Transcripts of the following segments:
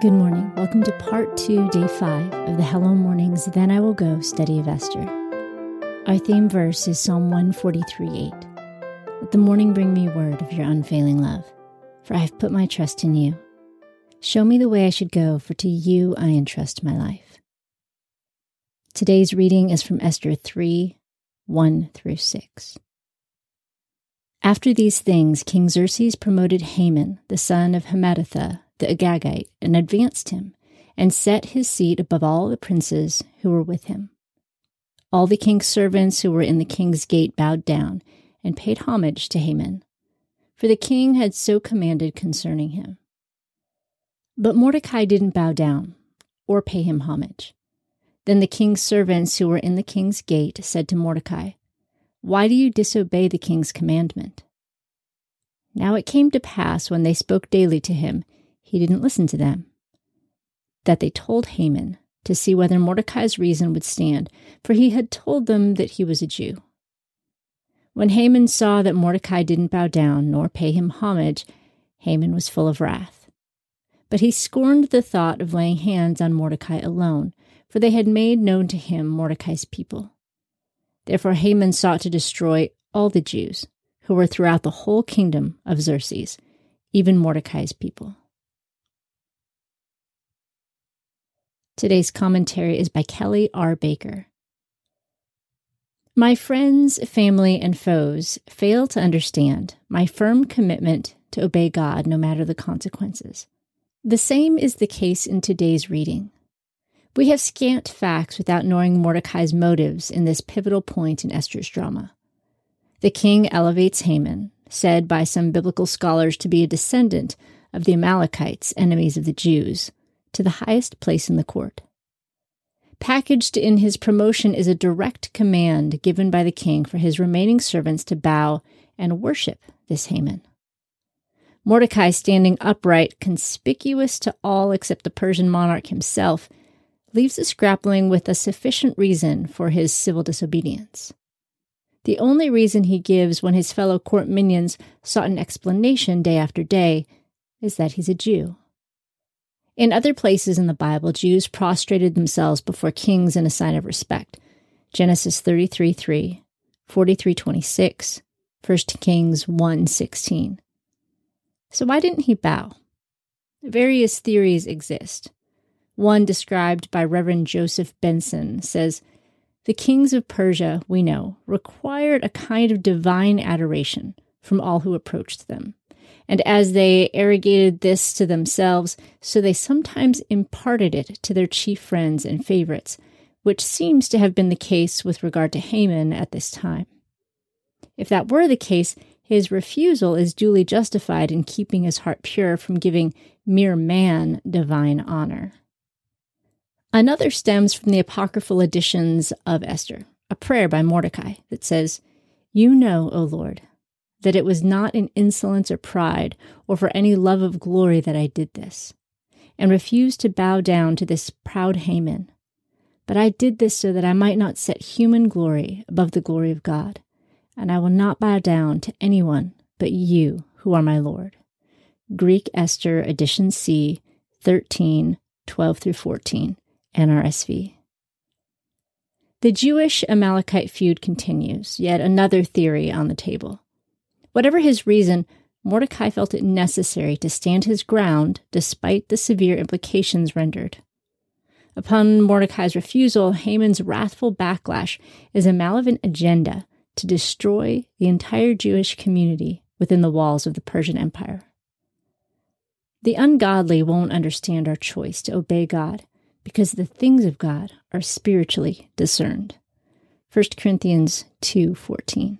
Good morning. Welcome to part two, day five of the Hello Mornings Then I Will Go study of Esther. Our theme verse is Psalm 143 8. Let the morning bring me word of your unfailing love, for I have put my trust in you. Show me the way I should go, for to you I entrust my life. Today's reading is from Esther 3 1 through 6. After these things, King Xerxes promoted Haman, the son of Hammedatha, the Agagite, and advanced him, and set his seat above all the princes who were with him. All the king's servants who were in the king's gate bowed down and paid homage to Haman, for the king had so commanded concerning him. But Mordecai didn't bow down or pay him homage. Then the king's servants who were in the king's gate said to Mordecai, Why do you disobey the king's commandment? Now it came to pass when they spoke daily to him, he didn't listen to them. That they told Haman to see whether Mordecai's reason would stand, for he had told them that he was a Jew. When Haman saw that Mordecai didn't bow down nor pay him homage, Haman was full of wrath. But he scorned the thought of laying hands on Mordecai alone, for they had made known to him Mordecai's people. Therefore Haman sought to destroy all the Jews who were throughout the whole kingdom of Xerxes, even Mordecai's people. Today's commentary is by Kelly R. Baker. My friends, family, and foes fail to understand my firm commitment to obey God no matter the consequences. The same is the case in today's reading. We have scant facts without knowing Mordecai's motives in this pivotal point in Esther's drama. The king elevates Haman, said by some biblical scholars to be a descendant of the Amalekites, enemies of the Jews, to the highest place in the court. Packaged in his promotion is a direct command given by the king for his remaining servants to bow and worship this Haman. Mordecai, standing upright, conspicuous to all except the Persian monarch himself, leaves us grappling with a sufficient reason for his civil disobedience. The only reason he gives when his fellow court minions sought an explanation day after day is that he's a Jew. In other places in the Bible, Jews prostrated themselves before kings in a sign of respect. Genesis 33 3, 43 26, 1 Kings 1 16. So why didn't he bow? Various theories exist. One described by Reverend Joseph Benson says, The kings of Persia, we know, required a kind of divine adoration from all who approached them and as they arrogated this to themselves, so they sometimes imparted it to their chief friends and favorites, which seems to have been the case with regard to Haman at this time. If that were the case, his refusal is duly justified in keeping his heart pure from giving mere man divine honor. Another stems from the apocryphal additions of Esther, a prayer by Mordecai that says, You know, O Lord, that it was not in insolence or pride or for any love of glory that I did this, and refused to bow down to this proud Haman. But I did this so that I might not set human glory above the glory of God, and I will not bow down to anyone but you, who are my Lord. Greek Esther, addition C, 13, 12 through 14, NRSV. The Jewish Amalekite feud continues, yet another theory on the table. Whatever his reason, Mordecai felt it necessary to stand his ground despite the severe implications rendered. Upon Mordecai's refusal, Haman's wrathful backlash is a malevolent agenda to destroy the entire Jewish community within the walls of the Persian Empire. The ungodly won't understand our choice to obey God because the things of God are spiritually discerned. 1 Corinthians 2:14.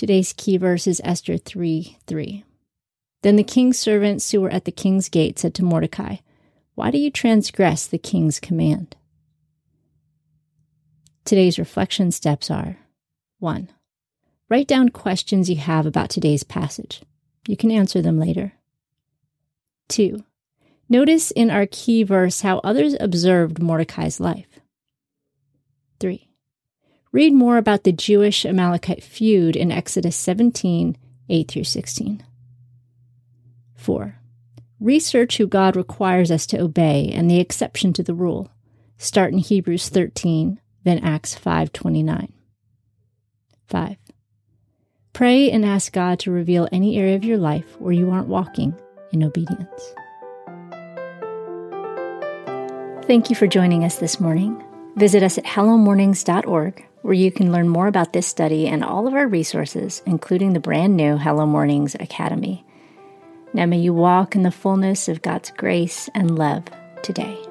Today's key verse is Esther 3 3. Then the king's servants who were at the king's gate said to Mordecai, Why do you transgress the king's command? Today's reflection steps are 1. Write down questions you have about today's passage. You can answer them later. 2. Notice in our key verse how others observed Mordecai's life. 3. Read more about the Jewish Amalekite feud in Exodus 17 8 through 16. 4. Research who God requires us to obey and the exception to the rule. Start in Hebrews 13, then Acts 5:29. 5. Pray and ask God to reveal any area of your life where you aren't walking in obedience. Thank you for joining us this morning. Visit us at hellomornings.org, where you can learn more about this study and all of our resources, including the brand new Hello Mornings Academy. Now may you walk in the fullness of God's grace and love today.